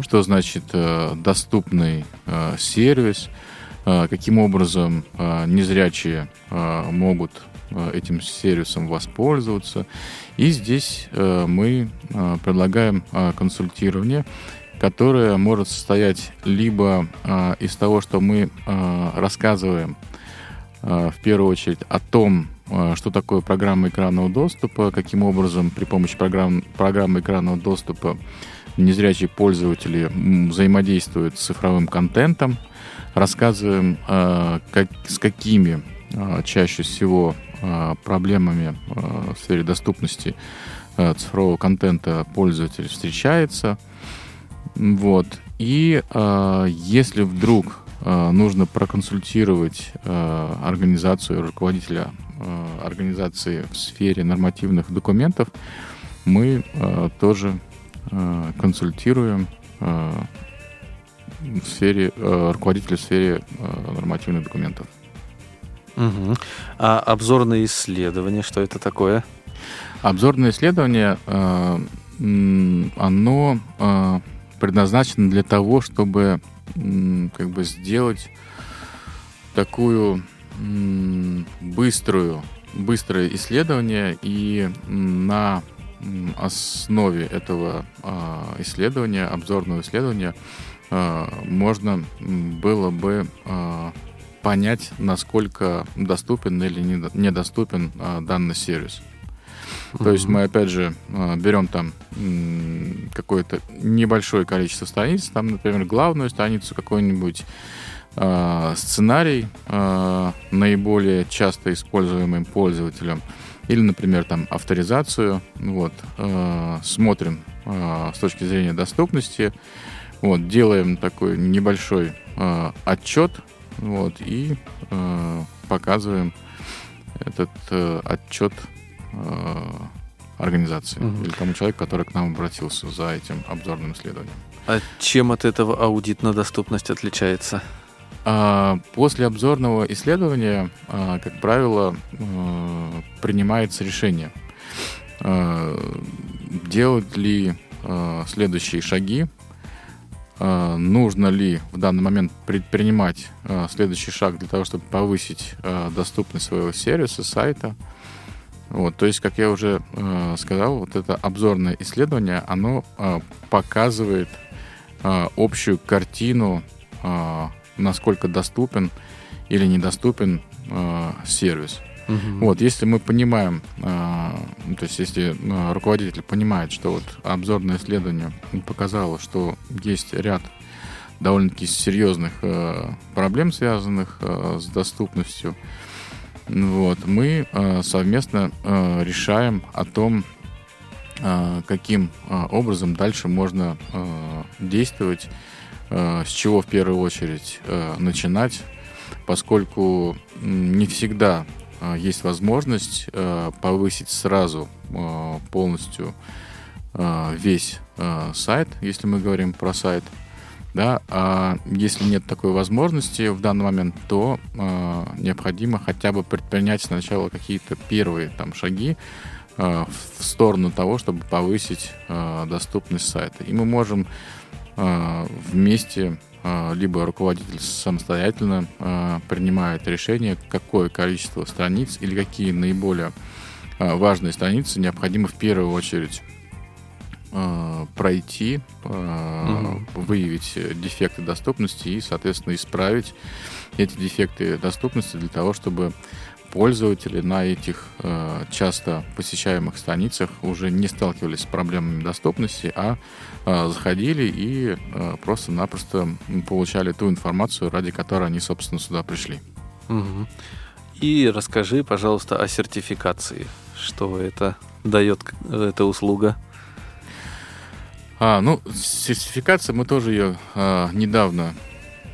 что значит э, доступный э, сервис, э, каким образом э, незрячие э, могут э, этим сервисом воспользоваться. И здесь э, мы э, предлагаем консультирование, которое может состоять либо из того, что мы рассказываем в первую очередь о том, что такое программа экранного доступа, каким образом при помощи программ, программы экранного доступа незрячие пользователи взаимодействуют с цифровым контентом, рассказываем, э, как, с какими э, чаще всего э, проблемами э, в сфере доступности э, цифрового контента пользователь встречается. Вот. И э, если вдруг э, нужно проконсультировать э, организацию, руководителя э, организации в сфере нормативных документов, мы э, тоже э, консультируем э, в сфере э, руководителя в сфере э, нормативных документов. Мгм. А обзорные исследования, что это такое? Обзорное исследование, э, оно э, предназначено для того, чтобы м, как бы сделать такую быструю, быстрое исследование и на основе этого а, исследования, обзорного исследования, а, можно было бы а, понять, насколько доступен или недо- недоступен данный сервис. То есть мы, опять же, берем там какое-то небольшое количество страниц, там, например, главную страницу, какой-нибудь сценарий а, наиболее часто используемым пользователем, или, например, там авторизацию, вот, а, смотрим с точки зрения доступности, Вот, делаем такой небольшой э, отчет, вот, и э, показываем этот э, отчет э, организации Мгм. или тому человеку, который к нам обратился за этим обзорным исследованием. А чем от этого аудит на доступность отличается? А, После обзорного исследования, а, как правило, э, принимается решение, а, делать ли а, следующие шаги, а, нужно ли в данный момент предпринимать а, следующий шаг для того, чтобы повысить а, доступность своего сервиса, сайта. Вот, то есть, как я уже сказал, вот это обзорное исследование, оно показывает общую картину, насколько доступен или недоступен э, сервис. Мгм. Вот, если мы понимаем, э, ну, то есть если э, руководитель понимает, что вот обзорное исследование показало, что есть ряд довольно-таки серьезных э, проблем, связанных э, с доступностью, вот, мы э, совместно э, решаем о том, э, каким э, образом дальше можно э, действовать, с чего в первую очередь э, начинать, поскольку не всегда э, есть возможность э, повысить сразу э, полностью э, весь э, сайт, если мы говорим про сайт. Да, а если нет такой возможности в данный момент, то э, необходимо хотя бы предпринять сначала какие-то первые там шаги э, в сторону того, чтобы повысить э, доступность сайта. И мы можем э, вместе, э, либо руководитель самостоятельно э, принимает решение, какое количество страниц или какие наиболее э, важные страницы необходимо в первую очередь э, пройти, э, выявить э, дефекты доступности и, соответственно, исправить эти дефекты доступности для того, чтобы пользователи на этих э, часто посещаемых страницах уже не сталкивались с проблемами доступности, а э, заходили и э, просто-напросто получали ту информацию, ради которой они, собственно, сюда пришли. Мгм. И расскажи, пожалуйста, о сертификации. Что это дает эта услуга? А, ну, сертификация, мы тоже ее а, недавно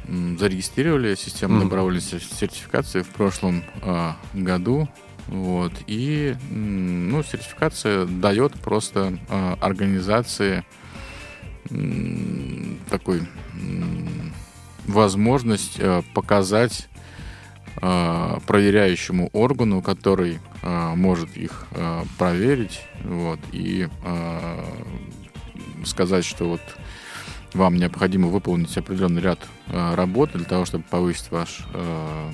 зарегистрировали, систему Мгм. добровольной сер- сертификации в прошлом а, году. Вот. И ну, сертификация дает просто а, организации такой возможность а, показать а, проверяющему органу, который а, может их проверить, вот, и сказать, что вот вам необходимо выполнить определенный ряд э, работ для того, чтобы повысить ваш э,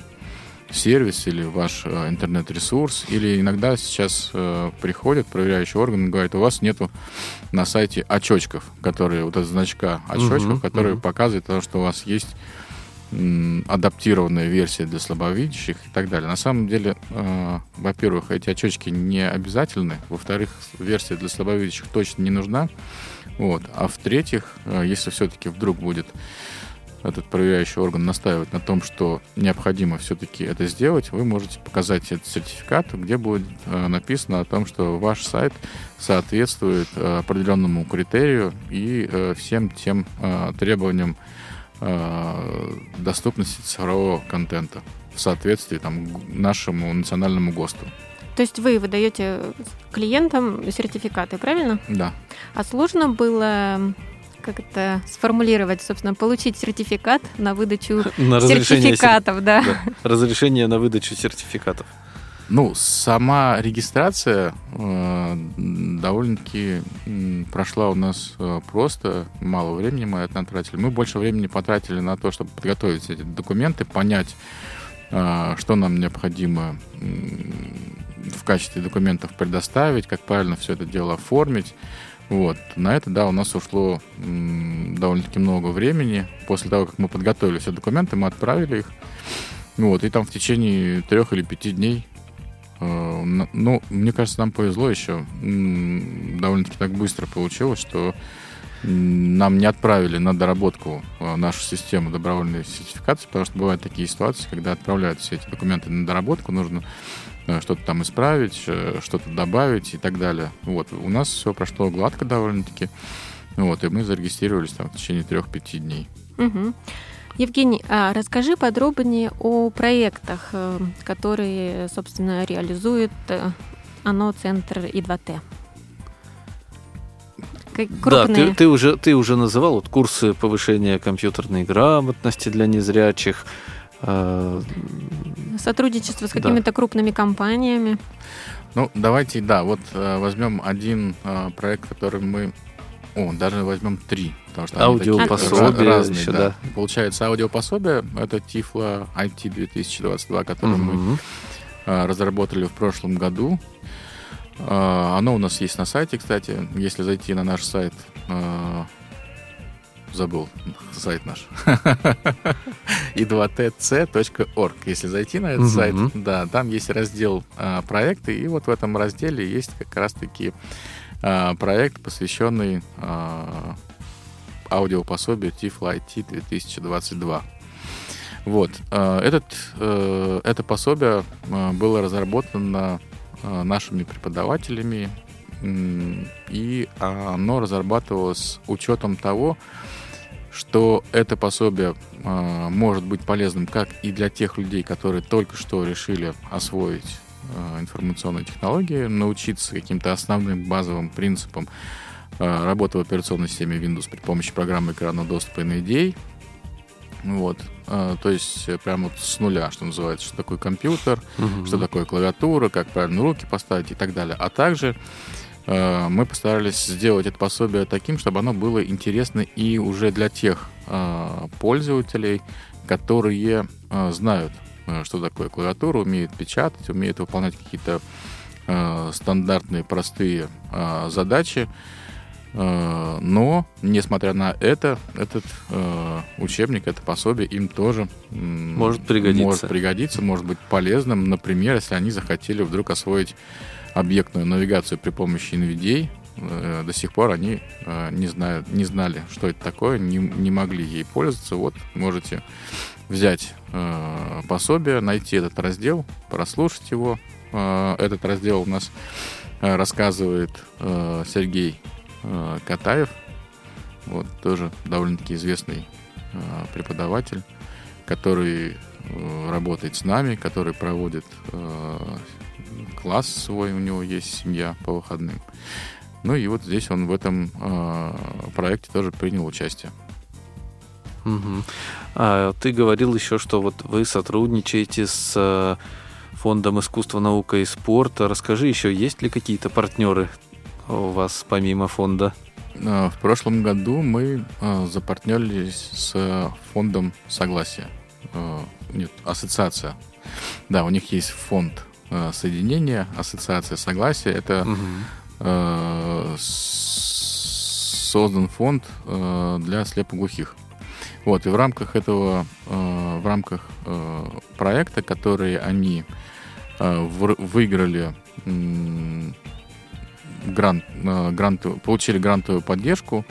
сервис или ваш э, интернет-ресурс. Или иногда сейчас э, приходят проверяющий орган и говорят, у вас нету на сайте очочков, которые, вот этот значка очочков, Мгм, которые мгм. показывают то, что у вас есть адаптированная версия для слабовидящих и так далее. На самом деле, э, во-первых, эти очечки не обязательны, во-вторых, версия для слабовидящих точно не нужна, вот. А в-третьих, э, если все-таки вдруг будет этот проверяющий орган настаивать на том, что необходимо все-таки это сделать, вы можете показать этот сертификат, где будет э, написано о том, что ваш сайт соответствует э, определенному критерию и э, всем тем э, требованиям э, доступности цифрового контента в соответствии там, нашему национальному ГОСТу. То есть вы выдаете клиентам сертификаты, правильно? Да. А сложно было как это сформулировать, собственно, получить сертификат на выдачу На сертификатов, да. да, разрешение на выдачу сертификатов. Ну, сама регистрация э, довольно-таки прошла у нас э, просто. Мало времени мы это потратили. Мы больше времени потратили на то, чтобы подготовить эти документы, понять, э, что нам необходимо м, в качестве документов предоставить, как правильно все это дело оформить. Вот. На это, да, у нас ушло довольно-таки много времени. После того, как мы подготовили все документы, мы отправили их. Вот, и там в течение трех или пяти дней Э, Ну, мне кажется, нам повезло еще. Довольно-таки так быстро получилось, что нам не отправили на доработку э, нашу систему добровольной сертификации, потому что бывают такие ситуации, когда отправляют все эти документы на доработку, нужно что-то там исправить, э, что-то добавить и так далее. Вот. У нас все прошло гладко довольно-таки. Вот, и мы зарегистрировались там в течение трех-пяти дней. Угу. Евгений, а расскажи подробнее о проектах, э, которые, собственно, реализует э, оно Центр И2Т. Как Да, крупные. ты, ты уже, ты уже называл вот курсы повышения компьютерной грамотности для незрячих. Э, Сотрудничество с Да. какими-то крупными компаниями. Ну, давайте, да, вот э, возьмем один э, проект, который мы... О, даже возьмем три. Потому что они такие Аудиопособие ра- разные, еще, да. да. Получается, аудиопособие — это Тифло IT 2022, который мы мгм. э, разработали в прошлом году. Оно у нас есть на сайте, кстати. Если зайти на наш сайт, забыл сайт наш, i2tc.org. Если зайти на этот сайт, да, там есть раздел э, проекты, и вот в этом разделе есть как раз-таки э, проект, посвященный э, аудиопособию Tiflo IT 2022. Вот. Этот, э, это пособие было разработано нашими преподавателями, и оно разрабатывалось с учетом того, что это пособие э, может быть полезным как и для тех людей, которые только что решили освоить э, информационные технологии, научиться каким-то основным базовым принципам э, работы в операционной системе Windows при помощи программы экранного доступа и NADA. Вот. Э, То есть э, прям вот с нуля, что называется, что такое компьютер, Мгм. что такое клавиатура, как правильно руки поставить и так далее. А также э, мы постарались сделать это пособие таким, чтобы оно было интересно и уже для тех э, пользователей, которые э, знают, э, что такое клавиатура, умеют печатать, умеют выполнять какие-то э, стандартные простые э, задачи. Э, Но, несмотря на это, этот э, учебник, это пособие им тоже Может пригодиться. может пригодиться, может быть полезным. Например, если они захотели вдруг освоить объектную навигацию при помощи NVDA, э, до сих пор они э, не, знают, не знали, что это такое, не, не могли ей пользоваться. Вот можете взять э, пособие, найти этот раздел, прослушать его. Э, этот раздел у нас э, рассказывает э, Сергей э, Катаев, вот тоже довольно-таки известный э, преподаватель, который э, работает с нами, который проводит э, класс свой, у него есть семья по выходным. Ну и вот здесь он в этом э, проекте тоже принял участие. Мгм. А, ты говорил еще, что вот вы сотрудничаете с э, Фондом искусства, наука и спорта. Расскажи еще, есть ли какие-то партнеры у вас помимо фонда? Э, В прошлом году мы запартнерились с фондом Согласия. Нет, ассоциация. Да, у них есть фонд э, соединения, ассоциация Согласия. Это Мгм. э, создан фонд э, для слепоглухих. Вот, и в рамках этого, э, в рамках э, проекта, который они э, вр- выиграли м, грант, э, гранту- получили грантовую поддержку,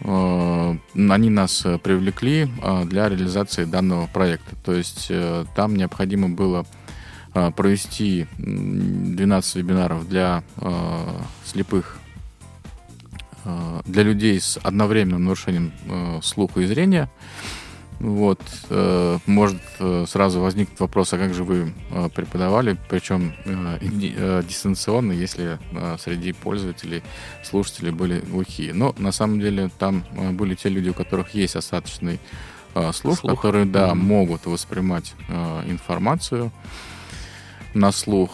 э, они нас э, привлекли э, для реализации данного проекта. То есть э, там необходимо было э, провести м, 12 вебинаров для э, слепых, э, для людей с одновременным нарушением слуха и зрения. Вот, э, может э, сразу возникнет вопрос, а как же вы преподавали, причем э, ди- дистанционно, если среди пользователей, слушателей были глухие. Но на самом деле там были те люди, у которых есть остаточный слух, Слух. которые, да, Мгм. могут воспринимать информацию на слух.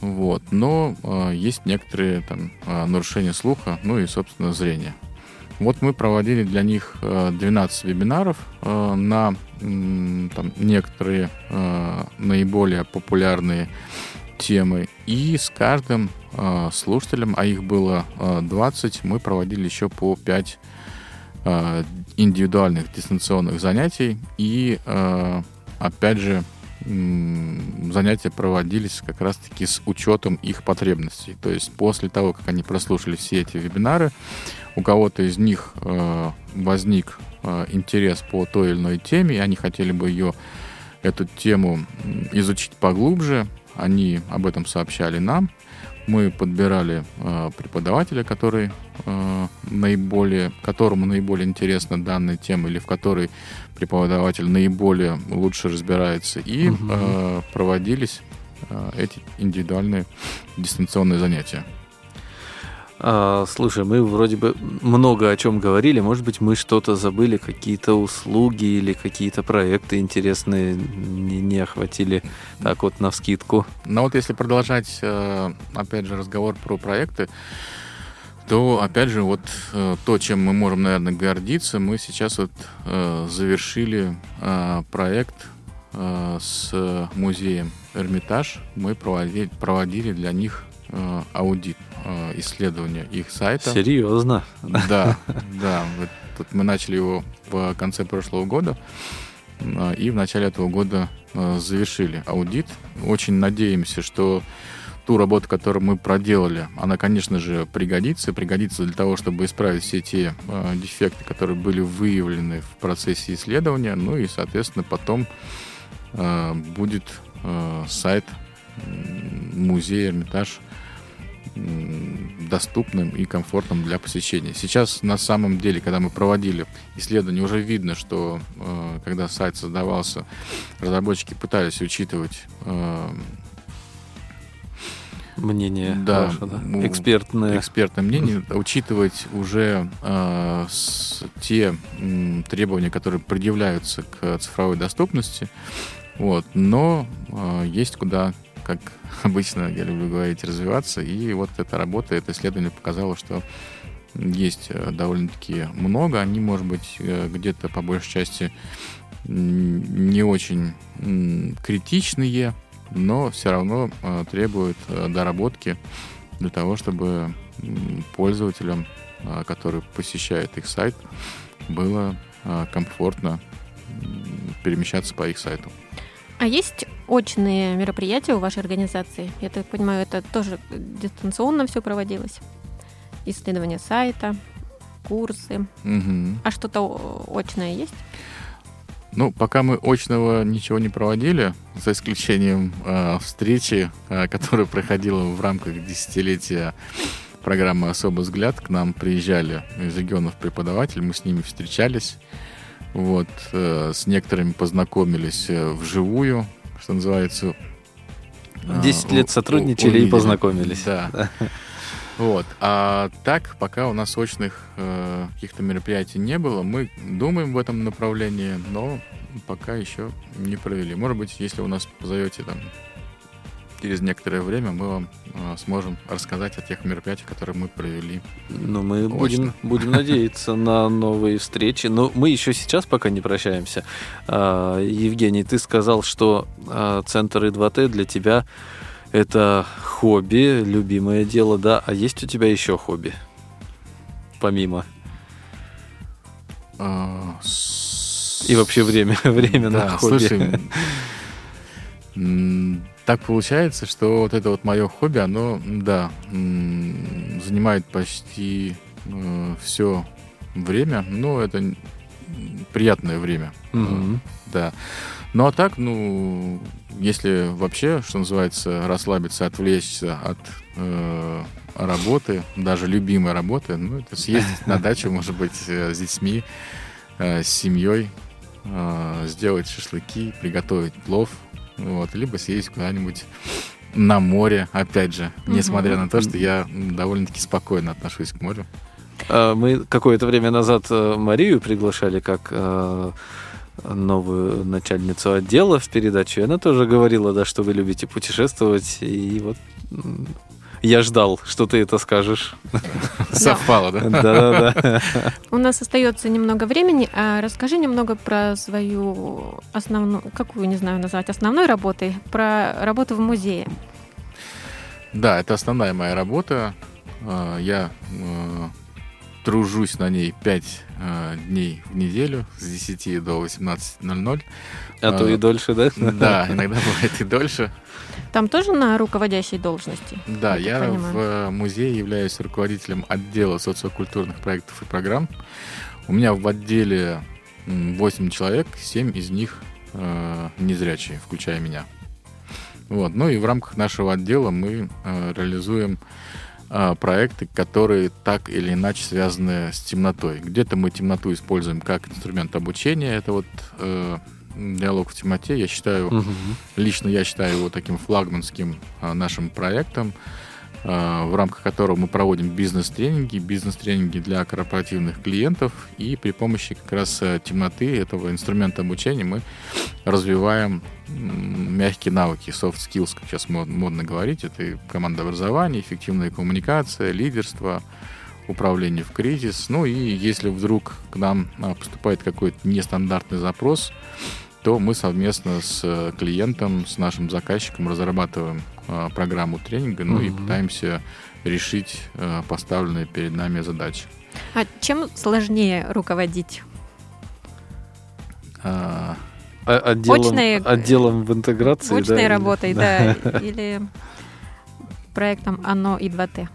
Вот. Но э, есть некоторые там, э, нарушения слуха, ну и, собственно, зрения. Вот мы проводили для них э, 12 вебинаров э, на там, некоторые наиболее популярные темы. И с каждым слушателем, а их было э, 20, мы проводили еще по 5 э, индивидуальных дистанционных занятий. И, опять же, занятия проводились как раз-таки с учетом их потребностей. То есть после того, как они прослушали все эти вебинары, у кого-то из них э, возник э, интерес по той или иной теме, и они хотели бы ее, эту тему изучить поглубже, они об этом сообщали нам. Мы подбирали э, преподавателя, который э, наиболее, которому наиболее интересна данная тема или в которой преподаватель наиболее лучше разбирается, и Мгм. э, проводились э, эти индивидуальные дистанционные занятия. А, слушай, мы вроде бы много о чем говорили. Может быть, мы что-то забыли, какие-то услуги или какие-то проекты интересные не, не охватили так вот на вскидку. Но вот если продолжать, э, опять же, разговор про проекты, то, опять же, вот э, то, чем мы можем, наверное, гордиться, мы сейчас вот э, завершили проект с музеем Эрмитаж. Мы проводили, проводили для них аудит, э, исследование их сайта. Серьезно. Да, да. Вот мы начали его в конце прошлого года э, и в начале этого года э, завершили аудит. Очень надеемся, что ту работу, которую мы проделали, она, конечно же, пригодится. Пригодится для того, чтобы исправить все те э, дефекты, которые были выявлены в процессе исследования. Ну и, соответственно, потом э, будет э, сайт музея Эрмитаж м, доступным и комфортным для посещения. Сейчас на самом деле, когда мы проводили исследование, уже видно, что э, когда сайт создавался, разработчики пытались учитывать э, Мнение Да, ваше, да? Экспертное. экспертное мнение, учитывать уже э, с- те м, требования, которые предъявляются к цифровой доступности. Вот. Но э, есть куда, как обычно я люблю говорить, развиваться. И вот эта работа, это исследование показало, что есть э, довольно-таки много. Они, может быть, э, где-то по большей части не очень критичные, но все равно э, требуют доработки для того, чтобы пользователям, которые посещают их сайт, было комфортно перемещаться по их сайту. А есть очные мероприятия у вашей организации? Я так понимаю, это тоже дистанционно все проводилось? Исследование сайта, курсы. Мгм. А что-то очное есть? Ну, пока мы очного ничего не проводили, за исключением э, встречи, э, которая проходила в рамках десятилетия программы «Особый взгляд». К нам приезжали из регионов преподаватели, мы с ними встречались. Вот, э, с некоторыми познакомились э, вживую, что называется. э, Десять лет у- сотрудничали и увидели. познакомились. Да. Вот. А так, пока у нас очных э, каких-то мероприятий не было, мы думаем в этом направлении, но пока еще не провели. Может быть, если вы нас позовете там через некоторое время, мы вам э, сможем рассказать о тех мероприятиях, которые мы провели. Ну, мы Очно. будем, будем надеяться на новые встречи. Но мы еще сейчас пока не прощаемся. А, Евгений, ты сказал, что а, центр И2Т для тебя это хобби, любимое дело, да? А есть у тебя еще хобби? Помимо. И вообще время, время на Да, хобби. слушай, так получается, что вот это вот мое хобби, оно, да, занимает почти все время, но это приятное время, Мгм. да. Ну а так, ну, если вообще, что называется, расслабиться, отвлечься от э, работы, даже любимой работы, ну, это съездить на дачу, может быть, э, с детьми, э, с семьей, э, сделать шашлыки, приготовить плов, вот, либо съездить куда-нибудь на море, опять же, несмотря на то, что я довольно-таки спокойно отношусь к морю. А, Мы какое-то время назад э, Марию приглашали как э, новую начальницу отдела в передачу. И она тоже говорила, да, что вы любите путешествовать. И вот я ждал, что ты это скажешь. Совпало, да? Да-да-да. У нас остается немного времени. А расскажи немного про свою основную, какую, не знаю назвать, основной работой, про работу в музее. Да, это основная моя работа. Э, Я э, тружусь на ней 5 дней в неделю с 10 до 18.00. А то и дольше, да? Да, иногда бывает и дольше. Там тоже на руководящей должности? Да, Я я в э, музее являюсь руководителем отдела социокультурных проектов и программ. У меня в отделе 8 человек, 7 из них э, незрячие, включая меня. Вот. Ну и в рамках нашего отдела мы э, реализуем э, проекты, которые так или иначе связаны с темнотой. Где-то мы темноту используем как инструмент обучения. Это вот э, диалог в темноте. Я считаю, Мгм. лично я считаю его таким флагманским э, нашим проектом, э, в рамках которого мы проводим бизнес-тренинги, бизнес-тренинги для корпоративных клиентов, и при помощи как раз э, темноты этого инструмента обучения мы развиваем мягкие навыки, soft skills, как сейчас мод- модно говорить. Это и командообразование, эффективная коммуникация, лидерство, управление в кризис. Ну и если вдруг к нам а, поступает какой-то нестандартный запрос, то мы совместно с э, клиентом, с нашим заказчиком разрабатываем а, программу тренинга, ну и Мгм. пытаемся решить а, поставленные перед нами задачи. А чем сложнее руководить? А, А- Отделом, Очные- отделом в интеграции. Очной да, или- работой, да, или проектом ОНО и 2Т?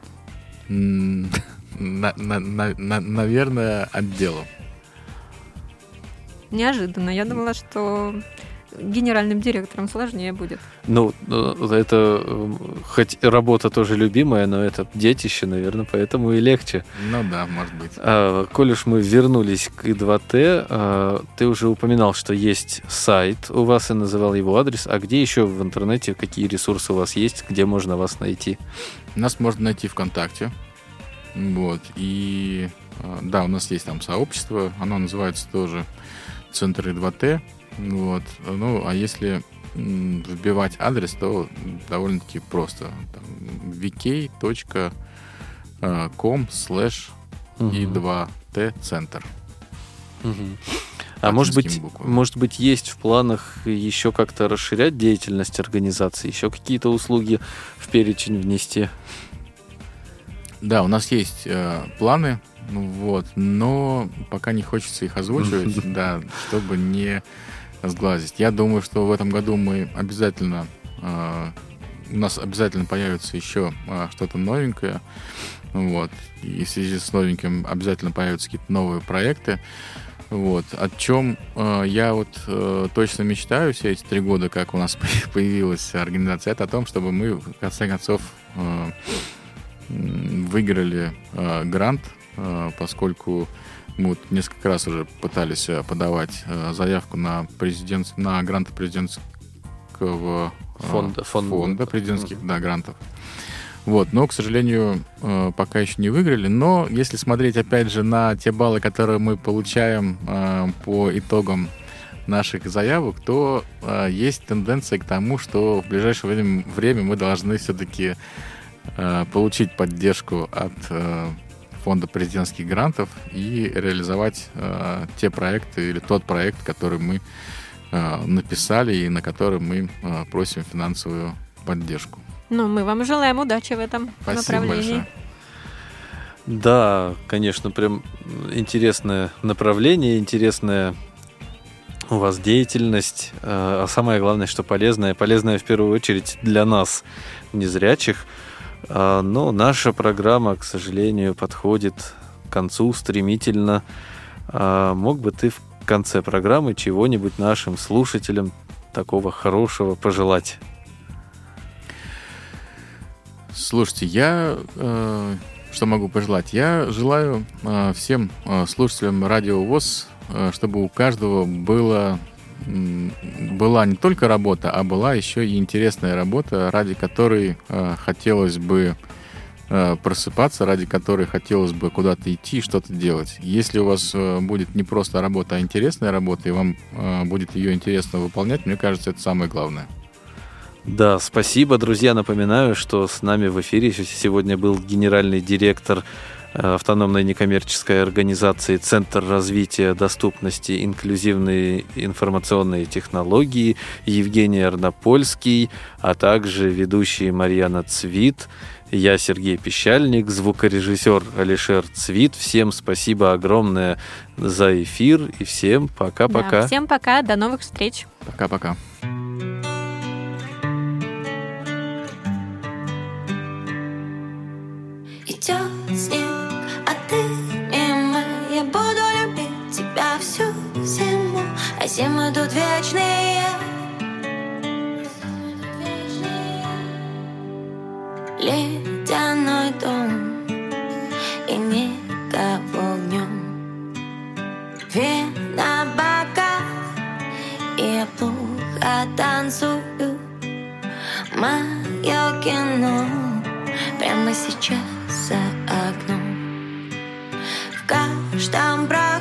на- на- на- на- Наверное, отделом. Неожиданно. Я думала, что генеральным директором сложнее будет. Ну, э, это э, хоть работа тоже любимая, но это детище, наверное, поэтому и легче. Ну да, может быть. А, коль уж мы вернулись к И2Т, а, ты уже упоминал, что есть сайт у вас и называл его адрес. А где еще в интернете, какие ресурсы у вас есть, где можно вас найти? Нас можно найти ВКонтакте. Вот. И э, да, у нас есть там сообщество. Оно называется тоже Центр И2Т. Вот. Ну, а если вбивать адрес, то довольно-таки просто. Там, vk.com slash и2Т центр. Мгм. А может быть, буквами. может быть, есть в планах еще как-то расширять деятельность организации, еще какие-то услуги в перечень внести? Да, у нас есть э, планы, ну вот, но пока не хочется их озвучивать, да, чтобы не сглазить. Я думаю, что в этом году мы обязательно, э, у нас обязательно появится еще э, что-то новенькое, вот, и в связи с новеньким обязательно появятся какие-то новые проекты. Вот. О чем э, я вот э, точно мечтаю все эти три года, как у нас появилась организация, это о том, чтобы мы в конце концов э, выиграли э, грант, э, поскольку мы вот несколько раз уже пытались э, подавать э, заявку на президент, на гранты президентского э, Фонда- фонда. фонда президентских да, грантов. Вот, но, к сожалению, э, пока еще не выиграли. Но если смотреть, опять же, на те баллы, которые мы получаем э, по итогам наших заявок, то э, есть тенденция к тому, что в ближайшее время, время мы должны все-таки получить поддержку от э, фонда президентских грантов и реализовать э, те проекты или тот проект, который мы э, написали и на который мы э, просим финансовую поддержку. Ну, мы вам желаем удачи в этом Спасибо направлении. большое. Да, конечно, прям интересное направление, интересная у вас деятельность, э, а самое главное, что полезная, полезная в первую очередь для нас, незрячих. А, Но наша программа, к сожалению, подходит к концу стремительно. А, Мог бы ты в конце программы чего-нибудь нашим слушателям такого хорошего пожелать? Слушайте, я э, что могу пожелать? Я желаю э, всем э, слушателям Радио ВОЗ, чтобы у каждого было, была не только работа, а была еще и интересная работа, ради которой э, хотелось бы э, просыпаться, ради которой хотелось бы куда-то идти что-то делать. Если у вас э, будет не просто работа, а интересная работа, и вам э, будет ее интересно выполнять, мне кажется, это самое главное. Да, спасибо, друзья. Напоминаю, что с нами в эфире сегодня был генеральный директор автономной некоммерческой организации Центр развития доступности инклюзивной информационные технологии Евгений Арнопольский, а также ведущий Марьяна Цвит, я Сергей Пещальник, звукорежиссер Алишер Цвит. Всем спасибо огромное за эфир и всем пока-пока. Да, всем пока, до новых встреч. Пока-пока. Идет зимы тут вечные. Ледяной дом И никого в нем Вина бока И я плохо танцую. Мое кино Прямо сейчас за окном. В каждом брак